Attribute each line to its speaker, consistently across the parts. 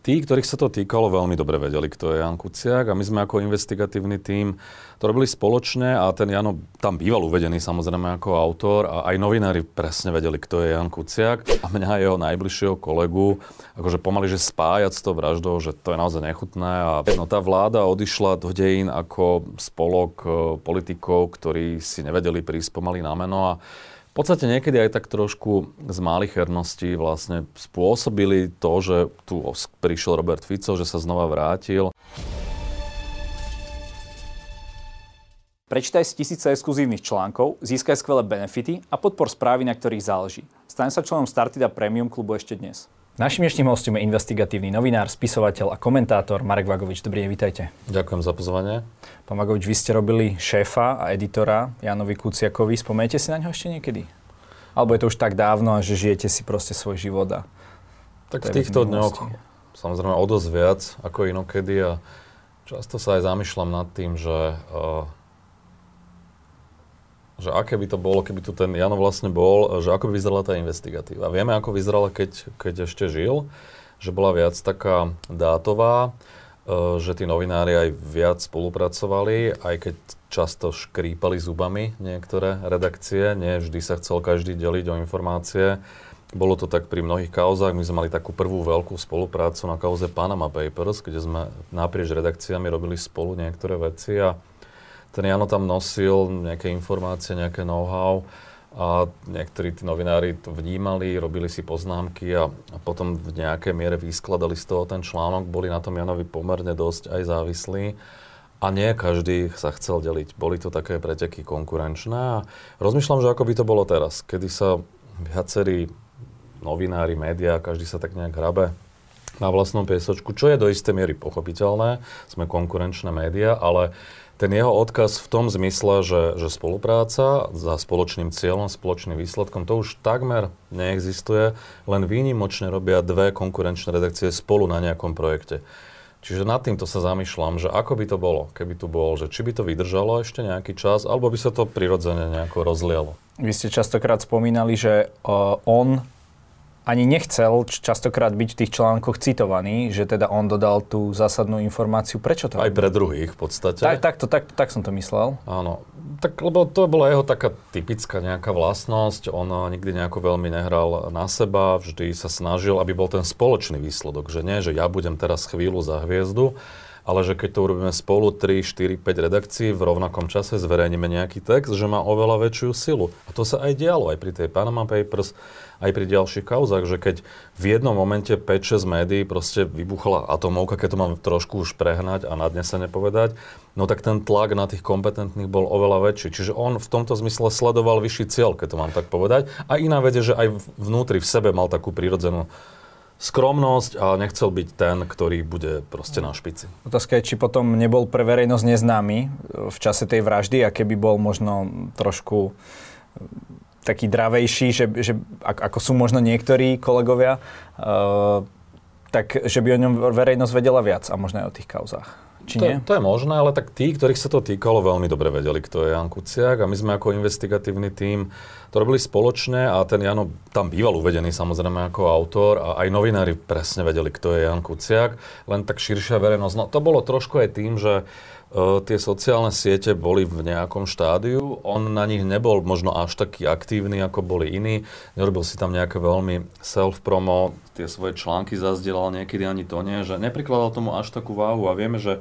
Speaker 1: tí, ktorých sa to týkalo, veľmi dobre vedeli, kto je Jan Kuciak a my sme ako investigatívny tím to robili spoločne a ten Jano tam býval uvedený samozrejme ako autor a aj novinári presne vedeli, kto je Jan Kuciak. A mňa jeho najbližšieho kolegu akože pomaly, že spájať s tou vraždou, že to je naozaj nechutné a no, tá vláda odišla do dejín ako spolok e, politikov, ktorí si nevedeli prísť pomaly na meno a podstate niekedy aj tak trošku z malichernosti vlastne spôsobili to, že tu prišiel Robert Fico, že sa znova vrátil.
Speaker 2: Prečítaj si tisíce exkluzívnych článkov, získaj skvelé benefity a podpor správy, na ktorých záleží. Staň sa členom Startida Premium klubu ešte dnes. Našim dnešným hostom je investigatívny novinár, spisovateľ a komentátor Marek Vagovič. Dobrý deň, vítajte.
Speaker 1: Ďakujem za pozvanie.
Speaker 2: Pán Vagovič, vy ste robili šéfa a editora Janovi Kuciakovi. Spomeniete si na ňo ešte niekedy? Alebo je to už tak dávno, že žijete si proste svoj život a...
Speaker 1: Tak v týchto dňoch samozrejme o dosť viac ako inokedy a často sa aj zamýšľam nad tým, že uh, že aké by to bolo, keby tu ten Jano vlastne bol, že ako by vyzerala tá investigatíva. Vieme, ako vyzerala, keď, keď ešte žil, že bola viac taká dátová, že tí novinári aj viac spolupracovali, aj keď často škrípali zubami niektoré redakcie, nie vždy sa chcel každý deliť o informácie. Bolo to tak pri mnohých kauzách. My sme mali takú prvú veľkú spoluprácu na kauze Panama Papers, kde sme naprieč redakciami robili spolu niektoré veci a ten Jano tam nosil nejaké informácie, nejaké know-how a niektorí tí novinári to vnímali, robili si poznámky a, a potom v nejakej miere vyskladali z toho ten článok, boli na tom Janovi pomerne dosť aj závislí. A nie každý sa chcel deliť. Boli to také preteky konkurenčné a rozmýšľam, že ako by to bolo teraz, kedy sa viacerí novinári, médiá, každý sa tak nejak hrabe na vlastnom piesočku, čo je do istej miery pochopiteľné, sme konkurenčné médiá, ale ten jeho odkaz v tom zmysle, že, že spolupráca za spoločným cieľom, spoločným výsledkom, to už takmer neexistuje, len výnimočne robia dve konkurenčné redakcie spolu na nejakom projekte. Čiže nad týmto sa zamýšľam, že ako by to bolo, keby tu bol, že či by to vydržalo ešte nejaký čas, alebo by sa to prirodzene nejako rozlialo.
Speaker 2: Vy ste častokrát spomínali, že uh, on ani nechcel častokrát byť v tých článkoch citovaný, že teda on dodal tú zásadnú informáciu. Prečo to?
Speaker 1: Aj pre druhých v podstate.
Speaker 2: Tak, tak, to, tak, tak som to myslel.
Speaker 1: Áno. Tak, lebo to bola jeho taká typická nejaká vlastnosť. On nikdy nejako veľmi nehral na seba, vždy sa snažil, aby bol ten spoločný výsledok. Že nie, že ja budem teraz chvíľu za hviezdu, ale že keď to urobíme spolu 3, 4, 5 redakcií v rovnakom čase, zverejníme nejaký text, že má oveľa väčšiu silu. A to sa aj dialo aj pri tej Panama Papers aj pri ďalších kauzach, že keď v jednom momente 5-6 médií proste vybuchla atomovka, keď to mám trošku už prehnať a nadnesene povedať, no tak ten tlak na tých kompetentných bol oveľa väčší. Čiže on v tomto zmysle sledoval vyšší cieľ, keď to mám tak povedať. A iná vec je, že aj vnútri v sebe mal takú prírodzenú skromnosť a nechcel byť ten, ktorý bude proste na špici.
Speaker 2: Otázka je, či potom nebol pre verejnosť neznámy v čase tej vraždy a keby bol možno trošku taký dravejší, že, že ako sú možno niektorí kolegovia, uh, tak že by o ňom verejnosť vedela viac a možno aj o tých kauzách. Či
Speaker 1: to,
Speaker 2: nie?
Speaker 1: to je možné, ale tak tí, ktorých sa to týkalo, veľmi dobre vedeli, kto je Jan Kuciak a my sme ako investigatívny tím to robili spoločne a ten Jano tam býval uvedený samozrejme ako autor a aj novinári presne vedeli, kto je Jan Kuciak, len tak širšia verejnosť. No to bolo trošku aj tým, že tie sociálne siete boli v nejakom štádiu. On na nich nebol možno až taký aktívny, ako boli iní. Nerobil si tam nejaké veľmi self-promo, tie svoje články zazdielal niekedy ani to nie, že neprikladal tomu až takú váhu a vieme, že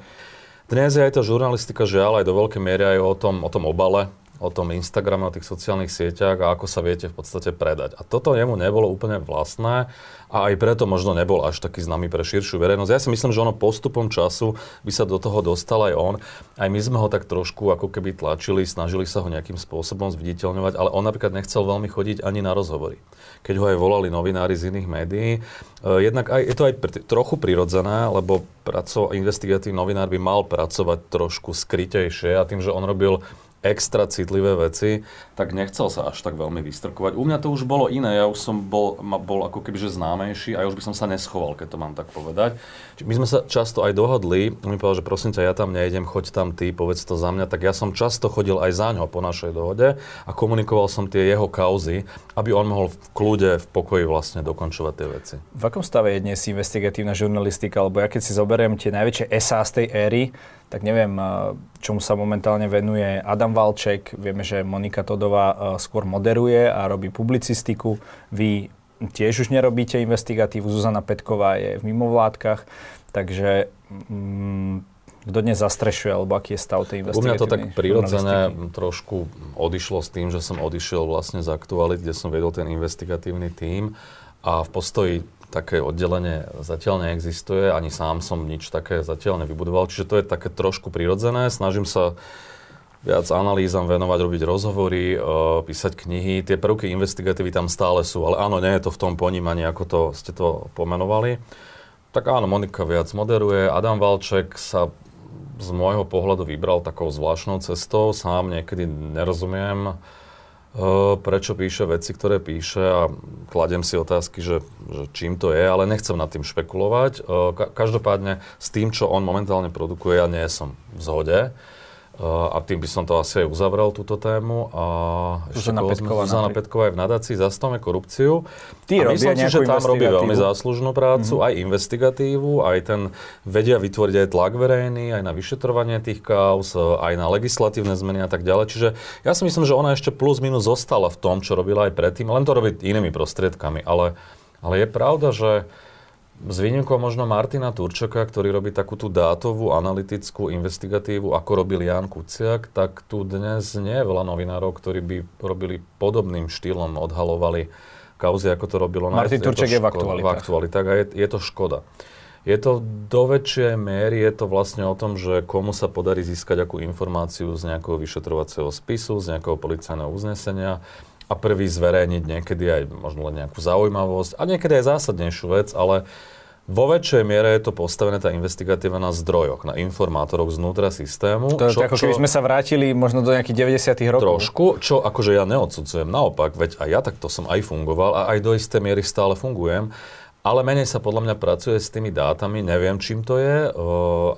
Speaker 1: dnes je aj tá žurnalistika žiaľ aj do veľkej miery aj o tom, o tom obale, o tom Instagrame, o tých sociálnych sieťach a ako sa viete v podstate predať. A toto jemu nebolo úplne vlastné a aj preto možno nebol až taký známy pre širšiu verejnosť. Ja si myslím, že ono postupom času by sa do toho dostal aj on. Aj my sme ho tak trošku ako keby tlačili, snažili sa ho nejakým spôsobom zviditeľňovať, ale on napríklad nechcel veľmi chodiť ani na rozhovory. Keď ho aj volali novinári z iných médií, e, jednak aj, je to aj pr- trochu prirodzené, lebo praco, investigatívny novinár by mal pracovať trošku skrytejšie a tým, že on robil extra citlivé veci, tak nechcel sa až tak veľmi vystrkovať. U mňa to už bolo iné, ja už som bol, bol ako keby známejší a ja už by som sa neschoval, keď to mám tak povedať. My sme sa často aj dohodli, on mi povedal, že prosím ťa, ja tam nejdem, choď tam ty, povedz to za mňa, tak ja som často chodil aj za ňo po našej dohode a komunikoval som tie jeho kauzy, aby on mohol v kľude, v pokoji vlastne dokončovať tie veci.
Speaker 2: V akom stave je dnes investigatívna žurnalistika? Lebo ja keď si zoberiem tie najväčšie SA z tej éry, tak neviem, čomu sa momentálne venuje Adam Valček. Vieme, že Monika Todová skôr moderuje a robí publicistiku. Vy tiež už nerobíte investigatívu. Zuzana Petková je v mimovládkach. Takže mm, kto dnes zastrešuje, alebo aký je stav tej investigatívnej
Speaker 1: U mňa to tak prirodzene trošku odišlo s tým, že som odišiel vlastne z aktuality, kde som vedol ten investigatívny tím a v postoji také oddelenie zatiaľ neexistuje, ani sám som nič také zatiaľ nevybudoval, čiže to je také trošku prirodzené. Snažím sa viac analýzam venovať, robiť rozhovory, uh, písať knihy. Tie prvky investigatívy tam stále sú, ale áno, nie je to v tom ponímaní, ako to ste to pomenovali. Tak áno, Monika viac moderuje, Adam Valček sa z môjho pohľadu vybral takou zvláštnou cestou, sám niekedy nerozumiem prečo píše veci, ktoré píše a kladem si otázky, že, že čím to je, ale nechcem nad tým špekulovať. Každopádne s tým, čo on momentálne produkuje, ja nie som v zhode. A tým by som to asi aj uzavrel, túto tému. A
Speaker 2: Zuzana Petková,
Speaker 1: Zuzana Petková je v nadácii Zastavme korupciu.
Speaker 2: Ty
Speaker 1: a myslím si, že tam robí veľmi záslužnú prácu, mm-hmm. aj investigatívu, aj ten vedia vytvoriť aj tlak verejný, aj na vyšetrovanie tých kauz, aj na legislatívne zmeny a tak ďalej. Čiže ja si myslím, že ona ešte plus minus zostala v tom, čo robila aj predtým, len to robí inými prostriedkami. Ale, ale je pravda, že s výnimkou možno Martina Turčoka, ktorý robí takú tú dátovú, analytickú investigatívu, ako robil Jan Kuciak, tak tu dnes nie je veľa novinárov, ktorí by robili podobným štýlom, odhalovali kauzy, ako to robilo.
Speaker 2: Martin Turček je,
Speaker 1: je v
Speaker 2: aktualitách.
Speaker 1: V aktualitách a je, je to škoda. Je to do väčšej miery, je to vlastne o tom, že komu sa podarí získať akú informáciu z nejakého vyšetrovacieho spisu, z nejakého policajného uznesenia a prvý zverejniť niekedy aj možno len nejakú zaujímavosť a niekedy aj zásadnejšiu vec, ale vo väčšej miere je to postavené tá investigatíva na zdrojoch, na informátoroch znútra systému.
Speaker 2: To je čo, ako keby sme sa vrátili možno do nejakých 90 rokov.
Speaker 1: Trošku, čo akože ja neodsudzujem. Naopak, veď aj ja takto som aj fungoval a aj do isté miery stále fungujem. Ale menej sa podľa mňa pracuje s tými dátami, neviem čím to je.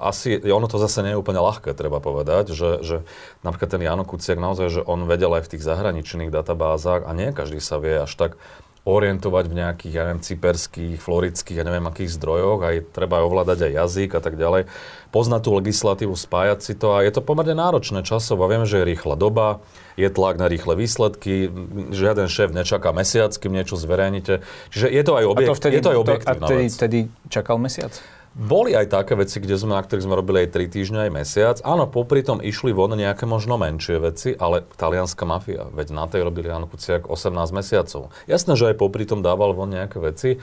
Speaker 1: asi, ono to zase nie je úplne ľahké, treba povedať, že, že napríklad ten Jano Kuciak naozaj, že on vedel aj v tých zahraničných databázach a nie každý sa vie až tak orientovať v nejakých, ja neviem, cyperských, floridských, ja neviem, akých zdrojoch, aj treba aj ovládať aj jazyk a tak ďalej. Poznať tú legislatívu, spájať si to a je to pomerne náročné časovo. Vieme, že je rýchla doba, je tlak na rýchle výsledky, žiaden šéf nečaká mesiac, kým niečo zverejnite. Čiže je to aj, objekt, a to vtedy, je to aj objektívna
Speaker 2: to, a vtedy, vtedy čakal mesiac?
Speaker 1: Boli aj také veci, kde sme, na ktorých sme robili aj 3 týždne, aj mesiac. Áno, popri tom išli von nejaké možno menšie veci, ale talianská mafia, veď na tej robili Jan Kuciak 18 mesiacov. Jasné, že aj popri tom dával von nejaké veci,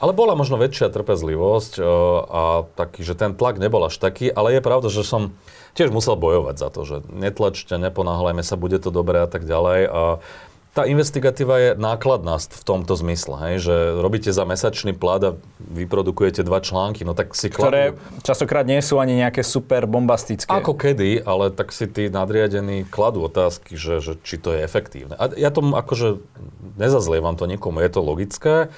Speaker 1: ale bola možno väčšia trpezlivosť e, a taký, že ten tlak nebol až taký, ale je pravda, že som tiež musel bojovať za to, že netlačte, neponáhľajme sa, bude to dobré a tak ďalej. A tá investigatíva je nákladná v tomto zmysle, hej, že robíte za mesačný plat a vyprodukujete dva články, no tak si
Speaker 2: Ktoré kladú... častokrát nie sú ani nejaké super bombastické.
Speaker 1: Ako kedy, ale tak si tí nadriadení kladú otázky, že, že či to je efektívne. A ja tomu akože nezazlievam to nikomu, je to logické.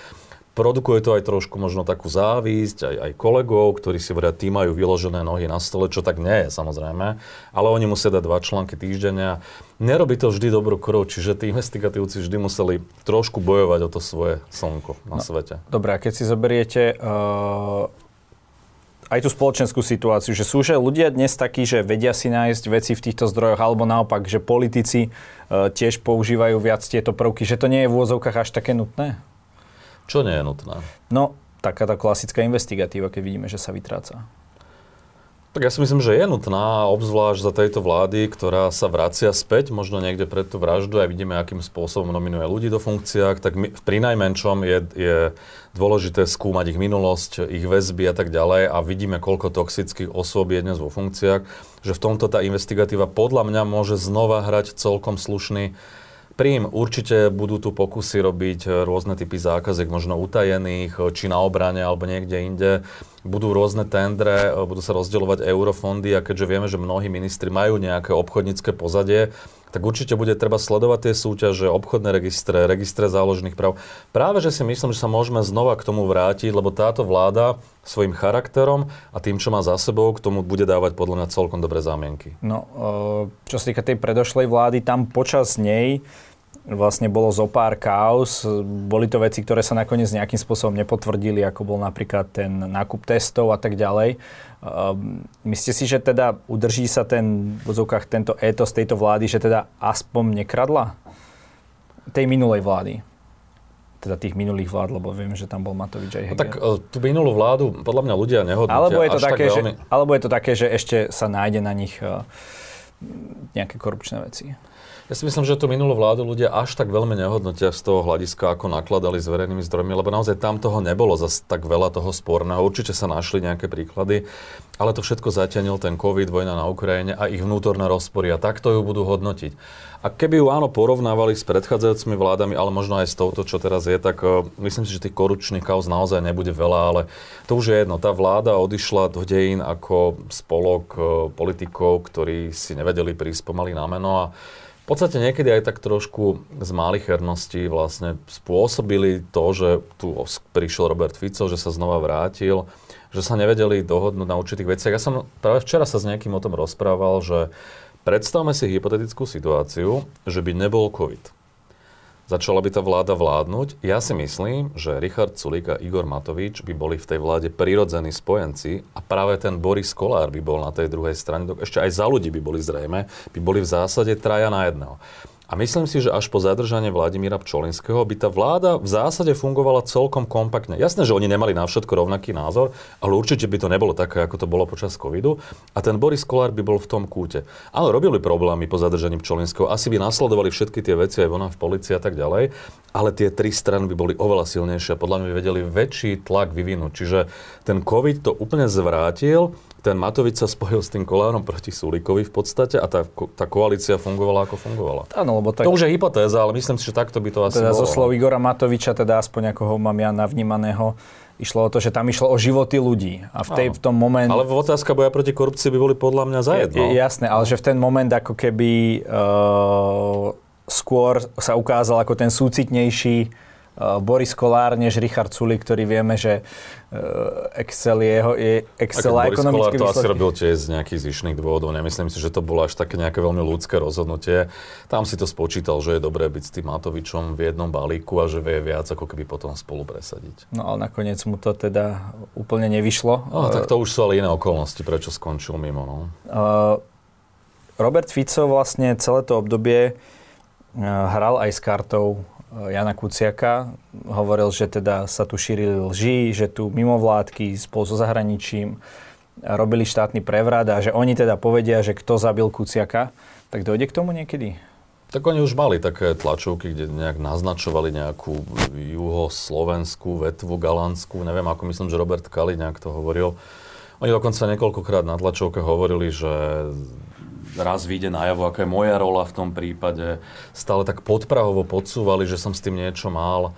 Speaker 1: Produkuje to aj trošku možno takú závisť, aj, aj kolegov, ktorí si vedia, tí majú vyložené nohy na stole, čo tak nie je samozrejme, ale oni musia dať dva články týždenia. Nerobí to vždy dobrú krv, čiže tí investigatívci vždy museli trošku bojovať o to svoje slnko na no, svete.
Speaker 2: Dobre, a keď si zoberiete uh, aj tú spoločenskú situáciu, že sú že ľudia dnes takí, že vedia si nájsť veci v týchto zdrojoch, alebo naopak, že politici uh, tiež používajú viac tieto prvky, že to nie je v úvozovkách až také nutné?
Speaker 1: Čo nie je nutné?
Speaker 2: No, taká tá klasická investigatíva, keď vidíme, že sa vytráca.
Speaker 1: Tak ja si myslím, že je nutná, obzvlášť za tejto vlády, ktorá sa vracia späť, možno niekde pred tú vraždu a vidíme, akým spôsobom nominuje ľudí do funkciách, tak my, pri najmenšom je, je dôležité skúmať ich minulosť, ich väzby a tak ďalej a vidíme, koľko toxických osôb je dnes vo funkciách, že v tomto tá investigatíva podľa mňa môže znova hrať celkom slušný Príjm, určite budú tu pokusy robiť rôzne typy zákaziek, možno utajených, či na obrane, alebo niekde inde. Budú rôzne tendre, budú sa rozdeľovať eurofondy a keďže vieme, že mnohí ministri majú nejaké obchodnícke pozadie, tak určite bude treba sledovať tie súťaže, obchodné registre, registre záložných práv. Práve, že si myslím, že sa môžeme znova k tomu vrátiť, lebo táto vláda svojim charakterom a tým, čo má za sebou, k tomu bude dávať podľa mňa celkom dobré zámienky.
Speaker 2: No, čo sa týka tej predošlej vlády, tam počas nej vlastne bolo zo pár kaos. Boli to veci, ktoré sa nakoniec nejakým spôsobom nepotvrdili, ako bol napríklad ten nákup testov a tak ďalej. Um, myslíte si, že teda udrží sa ten v vozovkách tento étos tejto vlády, že teda aspoň nekradla tej minulej vlády? teda tých minulých vlád, lebo viem, že tam bol Matovič aj
Speaker 1: Heger. No tak uh, tú minulú vládu podľa mňa ľudia nehodnotia
Speaker 2: alebo je to také,
Speaker 1: tak veľmi...
Speaker 2: že, alebo je to také, že ešte sa nájde na nich uh, nejaké korupčné veci?
Speaker 1: Ja si myslím, že tú minulú vládu ľudia až tak veľmi nehodnotia z toho hľadiska, ako nakladali s verejnými zdrojmi, lebo naozaj tam toho nebolo zase tak veľa toho sporného. Určite sa našli nejaké príklady, ale to všetko zatiahnil ten COVID, vojna na Ukrajine a ich vnútorné rozpory a takto ju budú hodnotiť. A keby ju áno porovnávali s predchádzajúcimi vládami, ale možno aj s touto, čo teraz je, tak uh, myslím si, že tých korupčných kauz naozaj nebude veľa, ale to už je jedno. Tá vláda odišla do dejín ako spolok uh, politikov, ktorí si nevedeli prísť pomaly na meno a v podstate niekedy aj tak trošku z malichernosti vlastne spôsobili to, že tu prišiel Robert Fico, že sa znova vrátil, že sa nevedeli dohodnúť na určitých veciach. Ja som práve včera sa s niekým o tom rozprával, že predstavme si hypotetickú situáciu, že by nebol COVID začala by tá vláda vládnuť. Ja si myslím, že Richard Sulík a Igor Matovič by boli v tej vláde prirodzení spojenci a práve ten Boris Kolár by bol na tej druhej strane, ešte aj za ľudí by boli zrejme, by boli v zásade traja na jedného. A myslím si, že až po zadržanie Vladimíra Pčolinského by tá vláda v zásade fungovala celkom kompaktne. Jasné, že oni nemali na všetko rovnaký názor, ale určite by to nebolo také, ako to bolo počas covidu. A ten Boris Kolár by bol v tom kúte. Áno, robili problémy po zadržaní Pčolinského. Asi by nasledovali všetky tie veci aj vona v policii a tak ďalej. Ale tie tri strany by boli oveľa silnejšie a podľa mňa by vedeli väčší tlak vyvinúť. Čiže ten COVID to úplne zvrátil ten Matovič sa spojil s tým Kolárom proti Sulíkovi v podstate a tá, tá koalícia fungovala ako fungovala.
Speaker 2: Áno, lebo tak...
Speaker 1: To už je hypotéza, ale myslím si, že takto by to asi
Speaker 2: teda
Speaker 1: bolo.
Speaker 2: zo slov Igora Matoviča, teda aspoň ako ho mám ja navnímaného, išlo o to, že tam išlo o životy ľudí. A v, tej, v tom moment...
Speaker 1: Ale otázka boja proti korupcii by boli podľa mňa zajedno.
Speaker 2: Je, jasné, ale že v ten moment ako keby uh, skôr sa ukázal ako ten súcitnejší Boris Kolár než Richard Sulík, ktorý vieme, že Eh, Excel je, jeho, je Excel a, ekonomické
Speaker 1: to asi robil tiež z nejakých zišných dôvodov. Nemyslím si, že to bolo až také nejaké veľmi ľudské rozhodnutie. Tam si to spočítal, že je dobré byť s tým Matovičom v jednom balíku a že vie viac, ako keby potom spolu presadiť.
Speaker 2: No ale nakoniec mu to teda úplne nevyšlo.
Speaker 1: No, tak to už sú ale iné okolnosti, prečo skončil mimo. No. Uh,
Speaker 2: Robert Fico vlastne celé to obdobie hral aj s kartou Jana Kuciaka. Hovoril, že teda sa tu šírili lži, že tu mimovládky spolu so zahraničím robili štátny prevrat a že oni teda povedia, že kto zabil Kuciaka. Tak dojde k tomu niekedy?
Speaker 1: Tak oni už mali také tlačovky, kde nejak naznačovali nejakú juhoslovenskú vetvu, galantskú, neviem ako, myslím, že Robert Kaliňák to hovoril. Oni dokonca niekoľkokrát na tlačovke hovorili, že raz vyjde najavo, aká je moja rola v tom prípade. Stále tak podprahovo podsúvali, že som s tým niečo mal.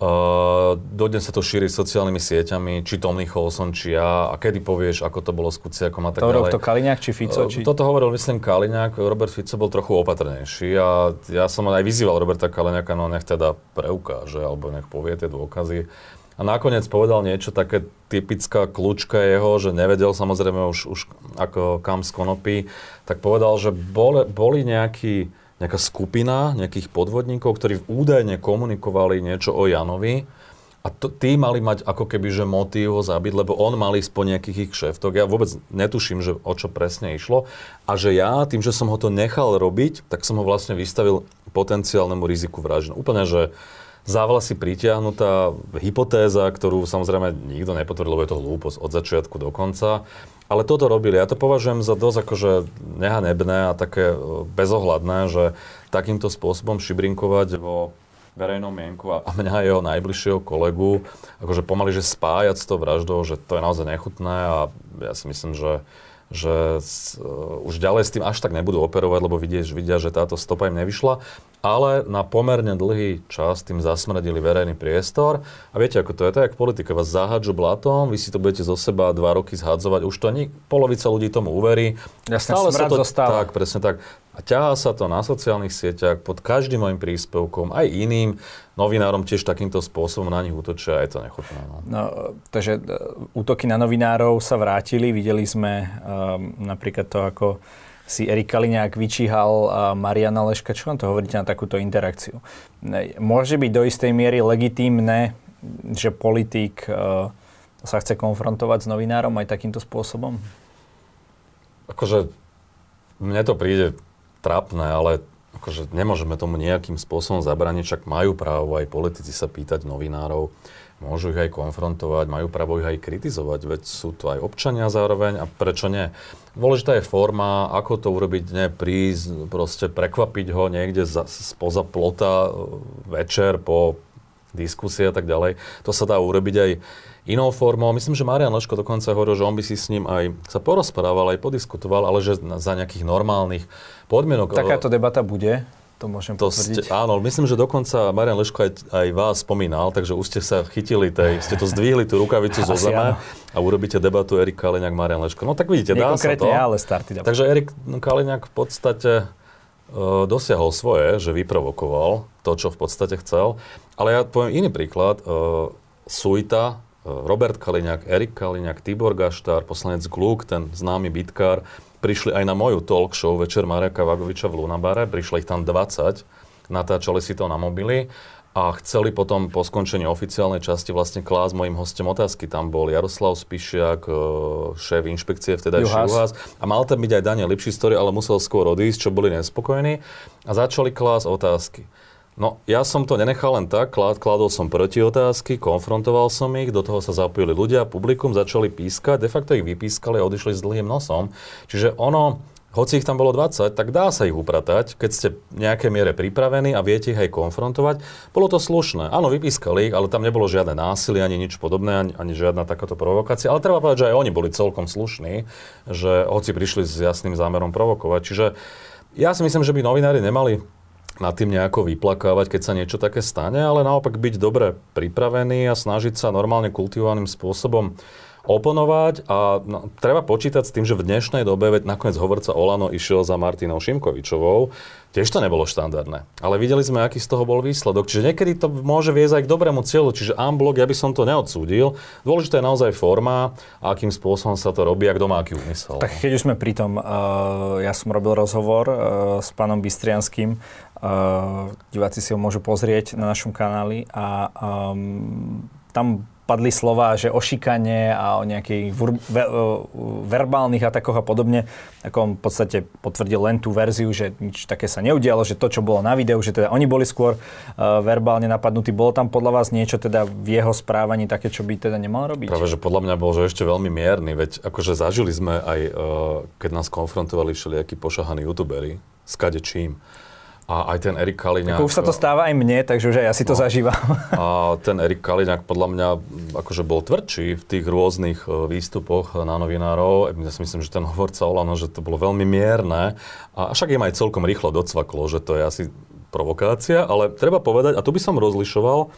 Speaker 1: Uh, dodnes sa to šíri sociálnymi sieťami, či Tom Nicholson, či ja, a kedy povieš, ako to bolo s Kuciakom a tak
Speaker 2: to ďalej. To Kaliňák či Fico? Či...
Speaker 1: Uh, toto hovoril, myslím, Kaliňák. Robert Fico bol trochu opatrnejší a ja som aj vyzýval Roberta Kaliňáka, no nech teda preukáže, alebo nech povie tie dôkazy. A nakoniec povedal niečo také typická kľúčka jeho, že nevedel samozrejme už, už ako kam z konopy, tak povedal, že boli, boli nejaký, nejaká skupina nejakých podvodníkov, ktorí údajne komunikovali niečo o Janovi a to, tí mali mať ako keby, že motív ho zabiť, lebo on mal ísť po nejakých ich kšeftoch. Ja vôbec netuším, že o čo presne išlo. A že ja, tým, že som ho to nechal robiť, tak som ho vlastne vystavil potenciálnemu riziku vraždy. Úplne, že za vlasy pritiahnutá hypotéza, ktorú samozrejme nikto nepotvrdil, lebo je to hlúposť od začiatku do konca. Ale toto robili. Ja to považujem za dosť akože nehanebné a také e, bezohľadné, že takýmto spôsobom šibrinkovať vo verejnom mienku a, mňa a jeho najbližšieho kolegu, akože pomaly, že spájať s tou vraždou, že to je naozaj nechutné a ja si myslím, že že uh, už ďalej s tým až tak nebudú operovať, lebo vidia, vidia, že táto stopa im nevyšla. Ale na pomerne dlhý čas tým zasmradili verejný priestor. A viete, ako to je, to je ako politika. Vás zahádžu blatom, vy si to budete zo seba dva roky zhadzovať, už to ani polovica ľudí tomu uverí.
Speaker 2: Jasne, Stále sa to, zostáva.
Speaker 1: Tak, presne tak. A ťahá sa to na sociálnych sieťach pod každým môjim príspevkom, aj iným novinárom tiež takýmto spôsobom na nich útočia a je to nechutné. No.
Speaker 2: No, takže e, útoky na novinárov sa vrátili. Videli sme um, napríklad to, ako si Erik Kaliňák vyčíhal Mariana Leška. Čo vám to hovoríte na takúto interakciu? Môže byť do istej miery legitímne, že politik uh, sa chce konfrontovať s novinárom aj takýmto spôsobom?
Speaker 1: Akože mne to príde trápne, ale akože nemôžeme tomu nejakým spôsobom zabraniť, však majú právo aj politici sa pýtať novinárov, môžu ich aj konfrontovať, majú právo ich aj kritizovať, veď sú to aj občania zároveň a prečo nie. Dôležitá je forma, ako to urobiť, ne prísť, proste prekvapiť ho niekde za, spoza plota e, večer po diskusie a tak ďalej. To sa dá urobiť aj inou formou. Myslím, že Marian Leško dokonca hovoril, že on by si s ním aj sa porozprával, aj podiskutoval, ale že za nejakých normálnych podmienok.
Speaker 2: Takáto debata bude? To môžem to
Speaker 1: potvrdiť. Ste, áno, myslím, že dokonca Marian Leško aj, aj vás spomínal, takže už ste sa chytili tej, ste to zdvihli tú rukavicu zo zeme a urobíte debatu Erik Kaliňák, Marian Leško. No tak vidíte, dá sa to.
Speaker 2: Ja, ale starty.
Speaker 1: Takže Erik Kaliňák v podstate uh, dosiahol svoje, že vyprovokoval to, čo v podstate chcel. Ale ja poviem iný príklad. Uh, Suita, uh, Robert Kaliňák, Erik Kaliňák, Tibor Gaštár, poslanec Gluk, ten známy bitkár, prišli aj na moju talk show Večer Mareka Vagoviča v Lunabare, prišli ich tam 20, natáčali si to na mobily a chceli potom po skončení oficiálnej časti vlastne klásť mojim hostom otázky. Tam bol Jaroslav Spišiak, e, šéf inšpekcie vtedy Juhás. A mal tam byť aj Daniel Lipší story, ale musel skôr odísť, čo boli nespokojní. A začali klásť otázky. No, ja som to nenechal len tak, kladol som proti otázky, konfrontoval som ich, do toho sa zapojili ľudia, publikum začali pískať, de facto ich vypískali a odišli s dlhým nosom. Čiže ono, hoci ich tam bolo 20, tak dá sa ich upratať, keď ste v nejakej miere pripravení a viete ich aj konfrontovať. Bolo to slušné. Áno, vypískali ich, ale tam nebolo žiadne násilie, ani nič podobné, ani, ani žiadna takáto provokácia. Ale treba povedať, že aj oni boli celkom slušní, že hoci prišli s jasným zámerom provokovať. Čiže ja si myslím, že by novinári nemali nad tým nejako vyplakávať, keď sa niečo také stane, ale naopak byť dobre pripravený a snažiť sa normálne kultivovaným spôsobom oponovať a no, treba počítať s tým, že v dnešnej dobe, veď nakoniec hovorca Olano išiel za Martinou Šimkovičovou, tiež to nebolo štandardné. Ale videli sme, aký z toho bol výsledok. Čiže niekedy to môže viesť aj k dobrému cieľu, čiže unblock, ja by som to neodsúdil. Dôležitá je naozaj forma, akým spôsobom sa to robí a kto aký úmysel.
Speaker 2: Tak keď už sme pri tom, uh, ja som robil rozhovor uh, s pánom Bystrianským, uh, diváci si ho môžu pozrieť na našom kanáli a um, tam padli slova, že o šikane a o nejakých ver, ver, verbálnych atakoch a podobne, ako on v podstate potvrdil len tú verziu, že nič také sa neudialo, že to, čo bolo na videu, že teda oni boli skôr uh, verbálne napadnutí. Bolo tam podľa vás niečo teda v jeho správaní také, čo by teda nemal robiť?
Speaker 1: Práve, že podľa mňa bol, že ešte veľmi mierny, veď akože zažili sme aj, uh, keď nás konfrontovali všelijakí pošahaní youtuberi, skade čím a aj ten Erik Kaliňák...
Speaker 2: už sa to stáva aj mne, takže už aj ja si to no, zažívam.
Speaker 1: A ten Erik Kaliňák podľa mňa akože bol tvrdší v tých rôznych e, výstupoch na novinárov. Ja si myslím, že ten hovorca Olano, že to bolo veľmi mierne. A však im aj celkom rýchlo docvaklo, že to je asi provokácia. Ale treba povedať, a tu by som rozlišoval,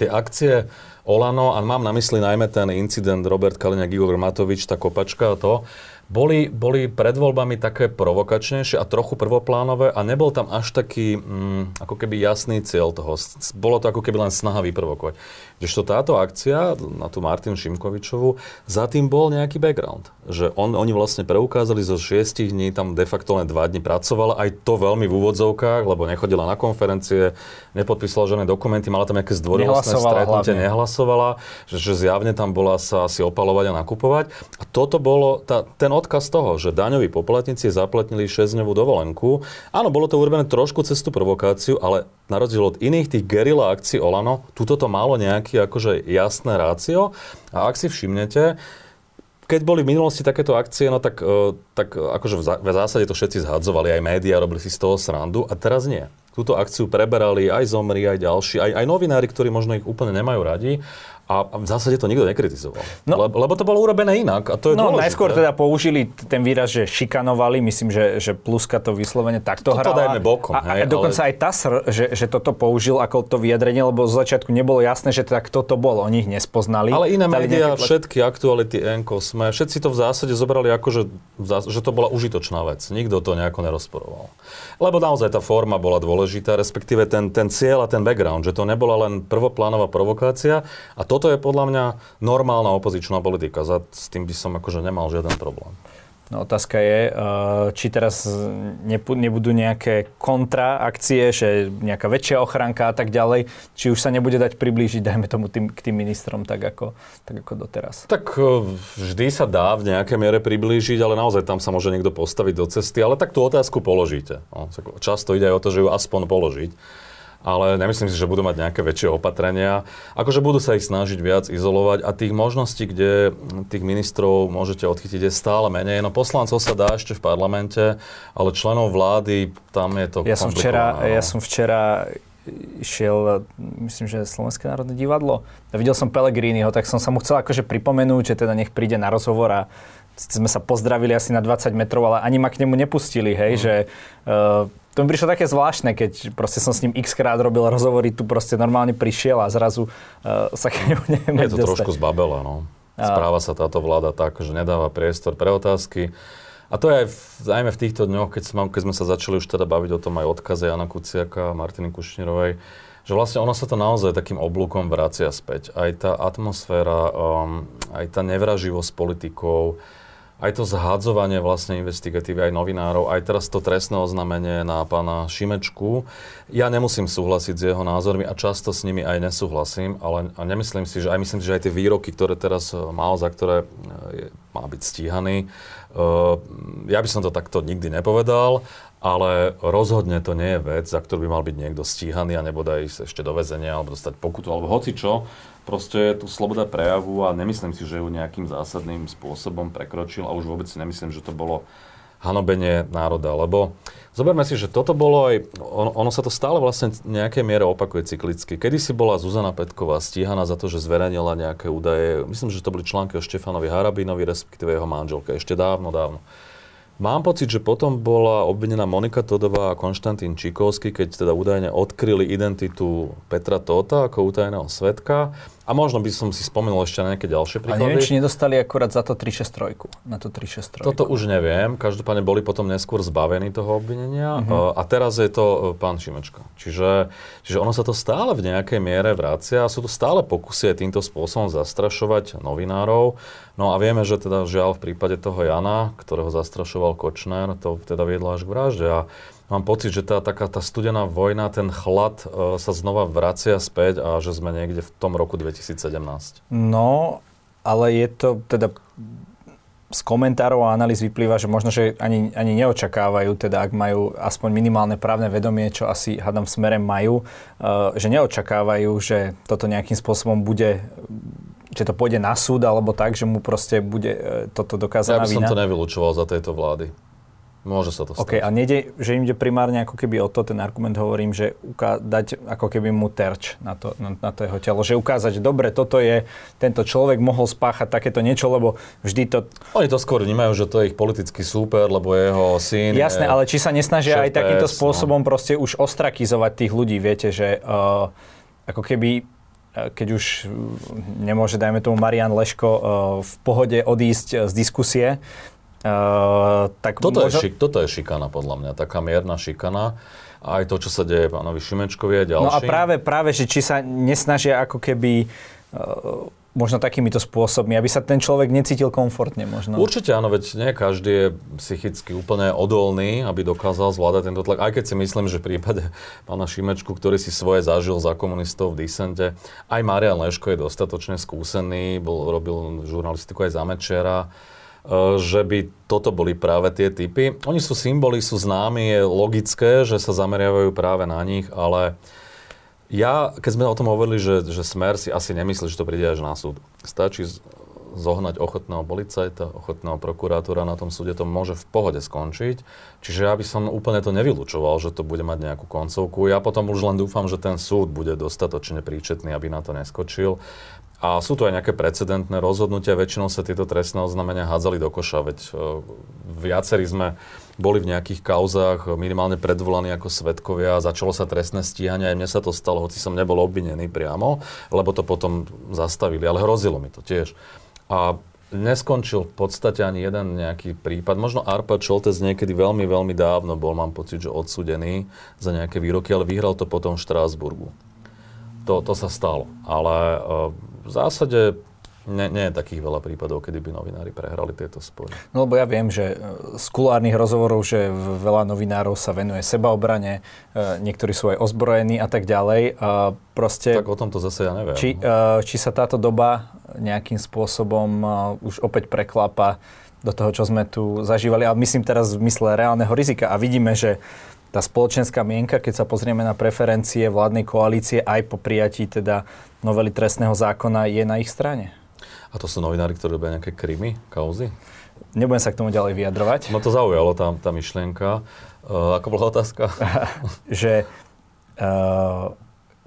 Speaker 1: tie akcie Olano, a mám na mysli najmä ten incident Robert Kaliňák, Igor Matovič, tá kopačka a to, boli, boli pred voľbami také provokačnejšie a trochu prvoplánové a nebol tam až taký mm, ako keby jasný cieľ toho. Bolo to ako keby len snaha vyprovokovať. Kdežto táto akcia na tú Martin Šimkovičovu, za tým bol nejaký background. Že on, oni vlastne preukázali zo šiestich dní, tam de facto len dva dní pracovala, aj to veľmi v úvodzovkách, lebo nechodila na konferencie, nepodpísala žiadne dokumenty, mala tam nejaké zdvorilostné stretnutie, hlavne. nehlasovala, že, že zjavne tam bola sa asi opalovať a nakupovať. A toto bolo tá, ten odkaz toho, že daňoví poplatníci zaplatnili 6-dňovú dovolenku. Áno, bolo to urobené trošku cez tú provokáciu, ale na rozdiel od iných tých gerila akcií Olano, tuto to malo nejaký akože jasné rácio. A ak si všimnete, keď boli v minulosti takéto akcie, no tak, e, tak akože v zásade to všetci zhadzovali, aj médiá robili si z toho srandu a teraz nie. Túto akciu preberali aj Zomri, aj ďalší, aj, aj novinári, ktorí možno ich úplne nemajú radi. A v zásade to nikto nekritizoval. No, lebo, lebo to bolo urobené inak a to je
Speaker 2: No
Speaker 1: dôležité.
Speaker 2: najskôr teda použili ten výraz, že šikanovali, myslím, že, že Pluska to vyslovene takto
Speaker 1: Toto
Speaker 2: hrala.
Speaker 1: dajme bokom,
Speaker 2: a,
Speaker 1: hej,
Speaker 2: a dokonca
Speaker 1: ale-
Speaker 2: aj TASR, že, že toto použil ako to vyjadrenie, lebo z začiatku nebolo jasné, že teda kto to bol. Oni ich nespoznali.
Speaker 1: Ale iné médiá,
Speaker 2: nejaké
Speaker 1: všetky aktuality, Enko, sme, všetci to v zásade zobrali ako, že, že to bola užitočná vec. Nikto to nejako nerozporoval. Lebo naozaj tá forma bola dôležitá, respektíve ten, ten cieľ a ten background, že to nebola len prvoplánová provokácia a toto je podľa mňa normálna opozičná politika. Za, s tým by som akože nemal žiaden problém.
Speaker 2: No, otázka je, eh, či teraz nebudú nejaké kontraakcie, že nejaká väčšia ochranka a tak ďalej, či už sa nebude dať priblížiť, dajme tomu, tým, k tým ministrom tak ako, tak ako doteraz.
Speaker 1: Tak e, vždy sa dá v nejakej miere priblížiť, ale naozaj tam sa môže niekto postaviť do cesty, ale tak tú otázku položíte. No, často ide aj o to, že ju aspoň položiť. Ale nemyslím si, že budú mať nejaké väčšie opatrenia. Akože budú sa ich snažiť viac izolovať a tých možností, kde tých ministrov môžete odchytiť, je stále menej. No poslancov sa dá ešte v parlamente, ale členov vlády, tam je to
Speaker 2: Ja som včera, ja som včera išiel, myslím, že Slovenské národné divadlo. A videl som Pelegriniho, tak som sa mu chcel akože pripomenúť, že teda nech príde na rozhovor a sme sa pozdravili asi na 20 metrov, ale ani ma k nemu nepustili, hej,
Speaker 1: Mm.
Speaker 2: že uh, to mi prišlo také zvláštne, keď proste som s ním x krát robil rozhovory, tu proste normálne prišiel a zrazu uh, sa k nemu nevieme
Speaker 1: Je to
Speaker 2: dostať.
Speaker 1: trošku zbabela, no. Správa sa táto vláda tak, že nedáva priestor pre otázky. A to je aj v, najmä v týchto dňoch, keď, sme, keď sme sa začali už teda baviť o tom aj odkaze Jana Kuciaka a Martiny Kušnírovej, že vlastne ono sa to naozaj takým oblúkom vracia späť. Aj tá atmosféra, um, aj tá nevraživosť politikov, aj to zhadzovanie vlastne investigatívy aj novinárov, aj teraz to trestné oznámenie na pána Šimečku. Ja nemusím súhlasiť s jeho názormi a často s nimi aj nesúhlasím, ale a nemyslím si, že aj myslím si, že aj tie výroky, ktoré teraz e, mal, za ktoré je, má byť stíhaný, uh, ja by som to takto nikdy nepovedal, ale rozhodne to nie je vec, za ktorú by mal byť niekto stíhaný a nebodaj ísť ešte do väzenia alebo dostať pokutu alebo hoci čo. Proste je tu sloboda prejavu a nemyslím si, že ju nejakým zásadným spôsobom prekročil a už vôbec si nemyslím, že to bolo hanobenie národa, lebo zoberme si, že toto bolo aj, ono, ono sa to stále vlastne v nejakej miere opakuje cyklicky. Kedy si bola Zuzana Petková stíhaná za to, že zverejnila nejaké údaje, myslím, že to boli články o Štefanovi Harabinovi, respektíve jeho manželke, ešte dávno, dávno. Mám pocit, že potom bola obvinená Monika Todová a Konštantín Čikovský, keď teda údajne odkryli identitu Petra Tóta ako útajného svetka. A možno by som si spomenul ešte na nejaké ďalšie
Speaker 2: A
Speaker 1: príklady.
Speaker 2: neviem, či nedostali akurát za to 363. Na to 363.
Speaker 1: Toto už neviem. Každopádne boli potom neskôr zbavení toho obvinenia. Uh-huh. A teraz je to e, pán Šimečka. Čiže, čiže ono sa to stále v nejakej miere vracia a sú to stále pokusy aj týmto spôsobom zastrašovať novinárov. No a vieme, že teda žiaľ v prípade toho Jana, ktorého zastrašoval Kočner, to teda viedlo až k vražde. A mám pocit, že tá taká tá studená vojna, ten chlad e, sa znova vracia späť a že sme niekde v tom roku 2017.
Speaker 2: No, ale je to teda z komentárov a analýz vyplýva, že možno, že ani, ani neočakávajú, teda ak majú aspoň minimálne právne vedomie, čo asi hádam v smere majú, uh, že neočakávajú, že toto nejakým spôsobom bude že to pôjde na súd, alebo tak, že mu proste bude uh, toto
Speaker 1: Ja
Speaker 2: dokázaná
Speaker 1: by som
Speaker 2: vina.
Speaker 1: to nevylúčoval za tejto vlády. Môže sa to stať.
Speaker 2: OK, a nejde, že im ide primárne ako keby o to, ten argument hovorím, že uká- dať ako keby mu terč na to, na, na to jeho telo. Že ukázať, že dobre, toto je, tento človek mohol spáchať takéto niečo, lebo vždy to...
Speaker 1: Oni to skôr vnímajú, že to je ich politický súper, lebo jeho syn
Speaker 2: Jasné,
Speaker 1: je...
Speaker 2: ale či sa nesnažia aj takýmto
Speaker 1: no.
Speaker 2: spôsobom proste už ostrakizovať tých ľudí, viete, že uh, ako keby uh, keď už uh, nemôže, dajme tomu, Marian Leško uh, v pohode odísť z diskusie, uh, tak
Speaker 1: Toto,
Speaker 2: možno...
Speaker 1: je šik, toto je šikana, podľa mňa, taká mierna šikana. A aj to, čo sa deje pánovi Šimečkovi a ďalším.
Speaker 2: No a práve, práve, že či sa nesnažia ako keby uh, možno takýmito spôsobmi, aby sa ten človek necítil komfortne možno.
Speaker 1: Určite áno, veď nie každý je psychicky úplne odolný, aby dokázal zvládať tento tlak. Aj keď si myslím, že v prípade pána Šimečku, ktorý si svoje zažil za komunistov v disente, aj Marian Leško je dostatočne skúsený, bol, robil žurnalistiku aj za Mečera, že by toto boli práve tie typy. Oni sú symboly, sú známi, je logické, že sa zameriavajú práve na nich, ale ja, keď sme o tom hovorili, že, že Smer si asi nemyslí, že to príde až na súd. Stačí zohnať ochotného policajta, ochotného prokurátora na tom súde, to môže v pohode skončiť. Čiže ja by som úplne to nevylučoval, že to bude mať nejakú koncovku. Ja potom už len dúfam, že ten súd bude dostatočne príčetný, aby na to neskočil. A sú tu aj nejaké precedentné rozhodnutia, väčšinou sa tieto trestné oznámenia hádzali do koša, veď uh, viacerí sme boli v nejakých kauzách minimálne predvolaní ako svetkovia, začalo sa trestné stíhanie, aj mne sa to stalo, hoci som nebol obvinený priamo, lebo to potom zastavili, ale hrozilo mi to tiež. A neskončil v podstate ani jeden nejaký prípad. Možno Arpa Čoltes niekedy veľmi, veľmi dávno bol, mám pocit, že odsudený za nejaké výroky, ale vyhral to potom v Štrásburgu. To, to sa stalo. Ale uh, v zásade nie, nie je takých veľa prípadov, kedy by novinári prehrali tieto spory.
Speaker 2: No lebo ja viem, že e, z kulárnych rozhovorov, že veľa novinárov sa venuje sebaobrane, e, niektorí sú aj ozbrojení a tak ďalej. A proste,
Speaker 1: tak o tomto zase ja neviem.
Speaker 2: Či, e, či sa táto doba nejakým spôsobom už opäť preklapa do toho, čo sme tu zažívali. Ale myslím teraz v mysle reálneho rizika. A vidíme, že tá spoločenská mienka, keď sa pozrieme na preferencie vládnej koalície aj po prijatí teda novely trestného zákona, je na ich strane.
Speaker 1: A to sú novinári, ktorí robia nejaké krymy, kauzy?
Speaker 2: Nebudem sa k tomu ďalej vyjadrovať.
Speaker 1: No to zaujalo, tá, tá myšlienka. Uh, ako bola otázka?
Speaker 2: že uh,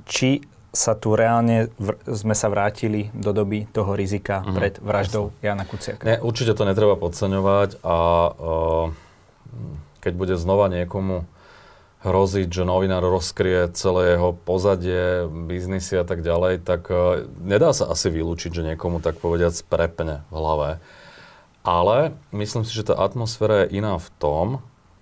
Speaker 2: či sa tu reálne v, sme sa vrátili do doby toho rizika uh-huh, pred vraždou jasne. Jana Kuciaka.
Speaker 1: Ne, určite to netreba podceňovať a uh, keď bude znova niekomu hroziť, že novinár rozkrie celé jeho pozadie, biznisy a tak ďalej, tak uh, nedá sa asi vylúčiť, že niekomu tak povediac prepne v hlave. Ale myslím si, že tá atmosféra je iná v tom,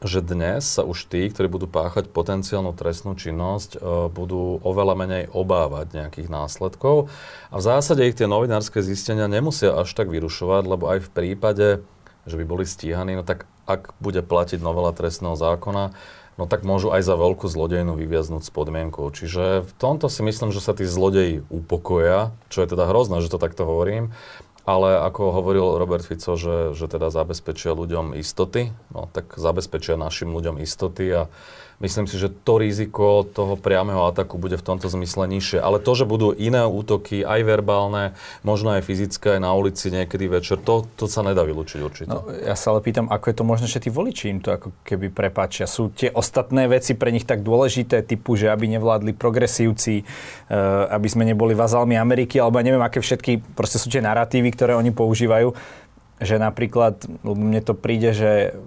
Speaker 1: že dnes sa už tí, ktorí budú páchať potenciálnu trestnú činnosť, uh, budú oveľa menej obávať nejakých následkov. A v zásade ich tie novinárske zistenia nemusia až tak vyrušovať, lebo aj v prípade, že by boli stíhaní, no tak ak bude platiť novela trestného zákona, no tak môžu aj za veľkú zlodejnu vyviaznúť s podmienkou. Čiže v tomto si myslím, že sa tí zlodeji upokoja, čo je teda hrozné, že to takto hovorím, ale ako hovoril Robert Fico, že, že teda zabezpečia ľuďom istoty, no tak zabezpečia našim ľuďom istoty a Myslím si, že to riziko toho priameho ataku bude v tomto zmysle nižšie. Ale to, že budú iné útoky, aj verbálne, možno aj fyzické, aj na ulici niekedy večer, to, to sa nedá vylúčiť určite. No,
Speaker 2: ja sa ale pýtam, ako je to možné, že tí voliči im to ako keby prepáčia. Sú tie ostatné veci pre nich tak dôležité, typu, že aby nevládli progresívci, eh, aby sme neboli vazalmi Ameriky, alebo neviem, aké všetky, proste sú tie narratívy, ktoré oni používajú že napríklad, mne to príde, že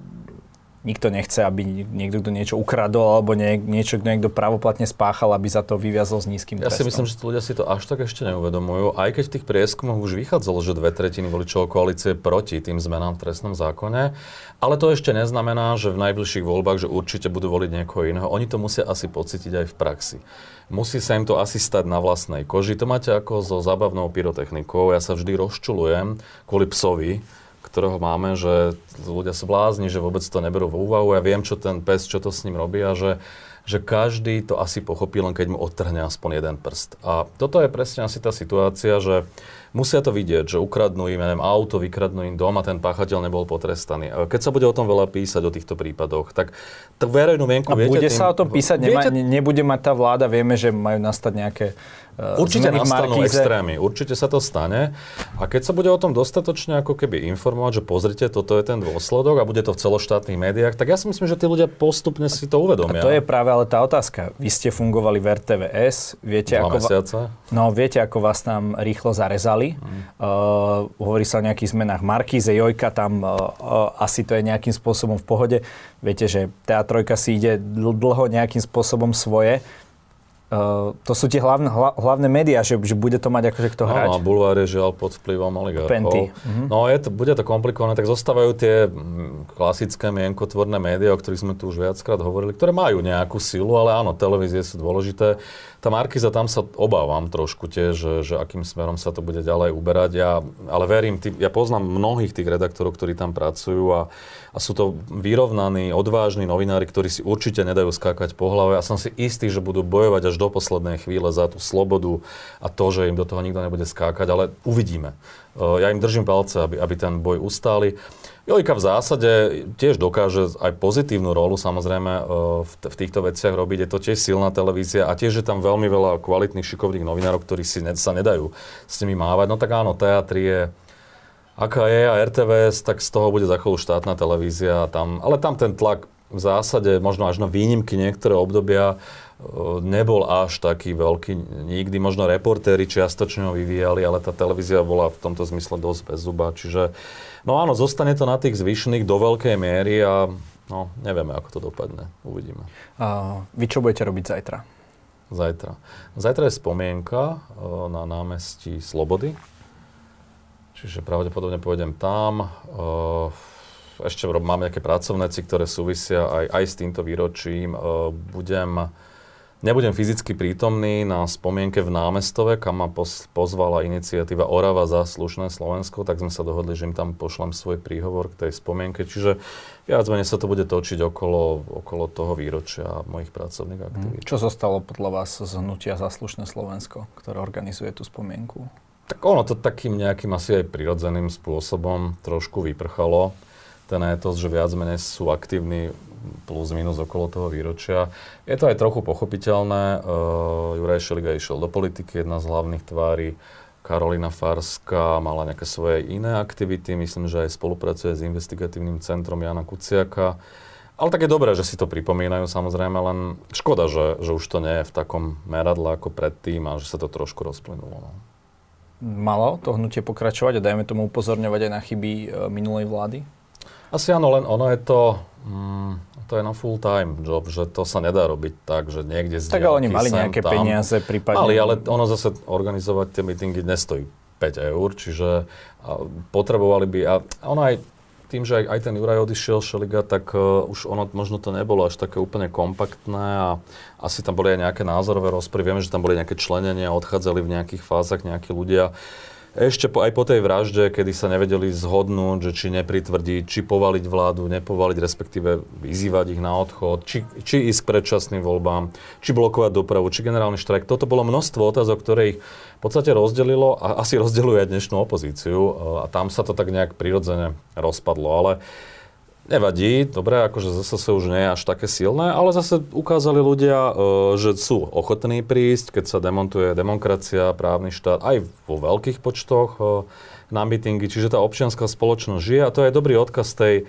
Speaker 2: nikto nechce, aby niekto kto niečo ukradol alebo nie, niečo niekto pravoplatne spáchal, aby za to vyviazol s nízkym
Speaker 1: trestom. Ja si myslím, že ľudia si to až tak ešte neuvedomujú. Aj keď v tých prieskumoch už vychádzalo, že dve tretiny voličov koalície proti tým zmenám v trestnom zákone, ale to ešte neznamená, že v najbližších voľbách, že určite budú voliť niekoho iného. Oni to musia asi pocítiť aj v praxi. Musí sa im to asi stať na vlastnej koži. To máte ako so zábavnou pyrotechnikou. Ja sa vždy rozčulujem kvôli psovi, ktorého máme, že ľudia sú blázni, že vôbec to neberú v úvahu. Ja viem, čo ten pes, čo to s ním robí a že, že každý to asi pochopí, len keď mu odtrhne aspoň jeden prst. A toto je presne asi tá situácia, že musia to vidieť, že ukradnú im, neviem, auto, vykradnú im dom a ten páchateľ nebol potrestaný. A keď sa bude o tom veľa písať, o týchto prípadoch, tak, verejnú mienku,
Speaker 2: a
Speaker 1: viete...
Speaker 2: bude tým, sa o tom písať, viete, nebude mať tá vláda, vieme, že majú nastať nejaké
Speaker 1: Určite nastanú extrémy, určite sa to stane. A keď sa bude o tom dostatočne ako keby informovať, že pozrite, toto je ten dôsledok a bude to v celoštátnych médiách, tak ja si myslím, že tí ľudia postupne si to uvedomia.
Speaker 2: A to je práve ale tá otázka. Vy ste fungovali v RTVS, viete,
Speaker 1: Dva
Speaker 2: ako,
Speaker 1: mesiace.
Speaker 2: no, viete, ako vás tam rýchlo zarezali. Mm. Uh, hovorí sa o nejakých zmenách Markíze, Jojka, tam uh, uh, asi to je nejakým spôsobom v pohode. Viete, že teatrojka si ide dlho nejakým spôsobom svoje. Uh, to sú tie hlavné, hlavné médiá, že, že bude to mať akože kto hrať.
Speaker 1: No, a bulvár je žiaľ pod vplyvom oligárchov. Penty. Uh-huh. No, je to, bude to komplikované, tak zostávajú tie klasické mienkotvorné médiá, o ktorých sme tu už viackrát hovorili, ktoré majú nejakú silu, ale áno, televízie sú dôležité. Tá Markiza, tam sa obávam trošku tiež, že, že akým smerom sa to bude ďalej uberať. Ja, ale verím, tý, ja poznám mnohých tých redaktorov, ktorí tam pracujú a, a sú to vyrovnaní, odvážni novinári, ktorí si určite nedajú skákať po hlave a som si istý, že budú bojovať až do poslednej chvíle za tú slobodu a to, že im do toho nikto nebude skákať, ale uvidíme. Ja im držím palce, aby, aby ten boj ustáli. Jojka v zásade tiež dokáže aj pozitívnu rolu samozrejme e, v, týchto veciach robiť. Je to tiež silná televízia a tiež je tam veľmi veľa kvalitných, šikovných novinárov, ktorí si ne, sa nedajú s nimi mávať. No tak áno, teatri je aká je a RTVS, tak z toho bude za chvíľu štátna televízia. Tam, ale tam ten tlak v zásade, možno až na výnimky niektoré obdobia, nebol až taký veľký nikdy. Možno reportéri čiastočne ho vyvíjali, ale tá televízia bola v tomto zmysle dosť bez zuba. Čiže, no áno, zostane to na tých zvyšných do veľkej miery a no, nevieme, ako to dopadne. Uvidíme.
Speaker 2: A vy čo budete robiť zajtra?
Speaker 1: Zajtra. Zajtra je spomienka na námestí Slobody. Čiže pravdepodobne pôjdem tam. Ešte mám nejaké pracovnéci, ktoré súvisia aj, aj s týmto výročím. Budem Nebudem fyzicky prítomný na spomienke v námestove, kam ma pozvala iniciatíva Orava za slušné Slovensko, tak sme sa dohodli, že im tam pošlem svoj príhovor k tej spomienke. Čiže viac menej sa to bude točiť okolo, okolo toho výročia mojich pracovných mhm. aktivít.
Speaker 2: Čo zostalo podľa vás z hnutia za slušné Slovensko, ktoré organizuje tú spomienku?
Speaker 1: Tak ono to takým nejakým asi aj prirodzeným spôsobom trošku vyprchalo. Ten etos, že viac menej sú aktívni plus minus okolo toho výročia. Je to aj trochu pochopiteľné. Uh, Juraj Šeliga išiel do politiky, jedna z hlavných tvári. Karolina Farska mala nejaké svoje iné aktivity, myslím, že aj spolupracuje s investigatívnym centrom Jana Kuciaka. Ale tak je dobré, že si to pripomínajú samozrejme, len škoda, že, že už to nie je v takom meradle ako predtým a že sa to trošku rozplynulo. No.
Speaker 2: Malo to hnutie pokračovať a dajme tomu upozorňovať aj na chyby e, minulej vlády?
Speaker 1: Asi áno, len ono je to, mm, to je na full time job, že to sa nedá robiť tak, že niekde z
Speaker 2: Tak ale oni mali nejaké tam. peniaze prípadne.
Speaker 1: Mali, ale ono zase organizovať tie meetingy nestojí 5 eur, čiže potrebovali by, a ono aj tým, že aj, aj ten Juraj odišiel Šeliga, tak uh, už ono možno to nebolo až také úplne kompaktné a asi tam boli aj nejaké názorové rozpory. Vieme, že tam boli nejaké členenia, odchádzali v nejakých fázach nejakí ľudia ešte po, aj po tej vražde, kedy sa nevedeli zhodnúť, že či nepritvrdiť, či povaliť vládu, nepovaliť, respektíve vyzývať ich na odchod, či, či ísť k predčasným voľbám, či blokovať dopravu, či generálny štrajk. Toto bolo množstvo otázok, ktoré ich v podstate rozdelilo a asi rozdeluje dnešnú opozíciu a tam sa to tak nejak prirodzene rozpadlo. Ale Nevadí, dobre, akože zase už nie je až také silné, ale zase ukázali ľudia, e, že sú ochotní prísť, keď sa demontuje demokracia, právny štát, aj vo veľkých počtoch e, na mítingy, čiže tá občianská spoločnosť žije a to je dobrý odkaz tej,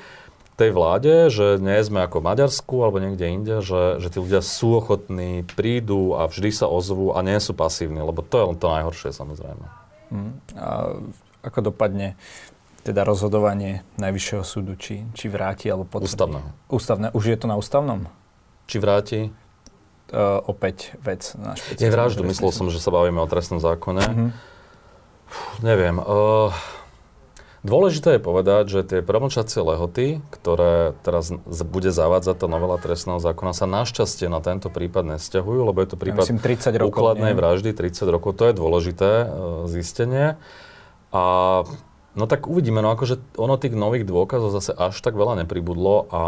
Speaker 1: tej vláde, že nie sme ako Maďarsku alebo niekde inde, že, že tí ľudia sú ochotní, prídu a vždy sa ozvú a nie sú pasívni, lebo to je len to najhoršie samozrejme. Hmm.
Speaker 2: A ako dopadne teda rozhodovanie Najvyššieho súdu, či, či vráti alebo potvrdí.
Speaker 1: Ústavného.
Speaker 2: Ústavné. Už je to na ústavnom?
Speaker 1: Či vráti?
Speaker 2: Uh, opäť vec na
Speaker 1: Je vraždu, myslel som, že sa bavíme o trestnom zákone. Uh-huh. neviem. Uh, dôležité je povedať, že tie promlčacie lehoty, ktoré teraz bude zavádzať tá novela trestného zákona, sa našťastie na tento prípad nesťahujú, lebo je to prípad
Speaker 2: ja myslím, 30 rokov,
Speaker 1: úkladnej nie? vraždy, 30 rokov. To je dôležité uh, zistenie. A No tak uvidíme, no akože ono tých nových dôkazov zase až tak veľa nepribudlo a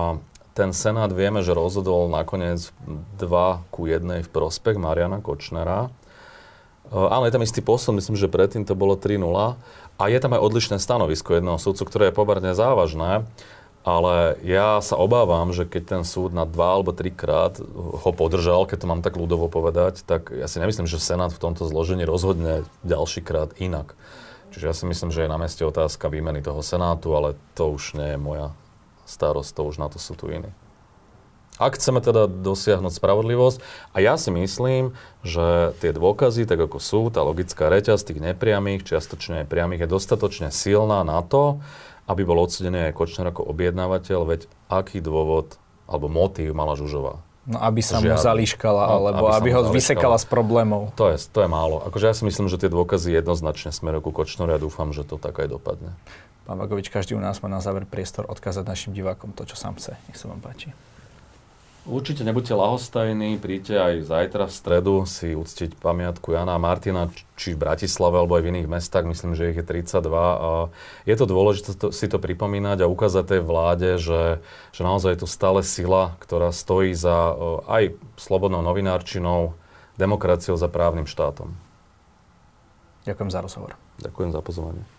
Speaker 1: ten Senát vieme, že rozhodol nakoniec 2 ku 1 v prospech Mariana Kočnera. Áno, je tam istý posun, myslím, že predtým to bolo 3-0. A je tam aj odlišné stanovisko jedného súdcu, ktoré je pomerne závažné. Ale ja sa obávam, že keď ten súd na dva alebo trikrát ho podržal, keď to mám tak ľudovo povedať, tak ja si nemyslím, že Senát v tomto zložení rozhodne ďalší krát inak. Čiže ja si myslím, že je na meste otázka výmeny toho Senátu, ale to už nie je moja starosť, to už na to sú tu iní. Ak chceme teda dosiahnuť spravodlivosť, a ja si myslím, že tie dôkazy, tak ako sú, tá logická reťaz tých nepriamých, čiastočne priamých, je dostatočne silná na to, aby bol odsudený aj Kočner ako objednávateľ, veď aký dôvod alebo motív mala Žužová.
Speaker 2: No aby sa mu zalíškala, no, alebo aby, aby ho vysekala z problémov.
Speaker 1: To je, to je málo. Akože ja si myslím, že tie dôkazy jednoznačne smerujú ku Kočnoru a dúfam, že to tak aj dopadne.
Speaker 2: Pán Vagovič, každý u nás má na záver priestor odkázať našim divákom to, čo sám chce. Nech sa vám páči.
Speaker 1: Určite nebuďte lahostajní, príďte aj zajtra v stredu si uctiť pamiatku Jana a Martina, či v Bratislave alebo aj v iných mestách, myslím, že ich je 32. A je to dôležité si to pripomínať a ukázať tej vláde, že, že naozaj je tu stále sila, ktorá stojí za aj slobodnou novinárčinou, demokraciou za právnym štátom.
Speaker 2: Ďakujem za rozhovor.
Speaker 1: Ďakujem za pozvanie.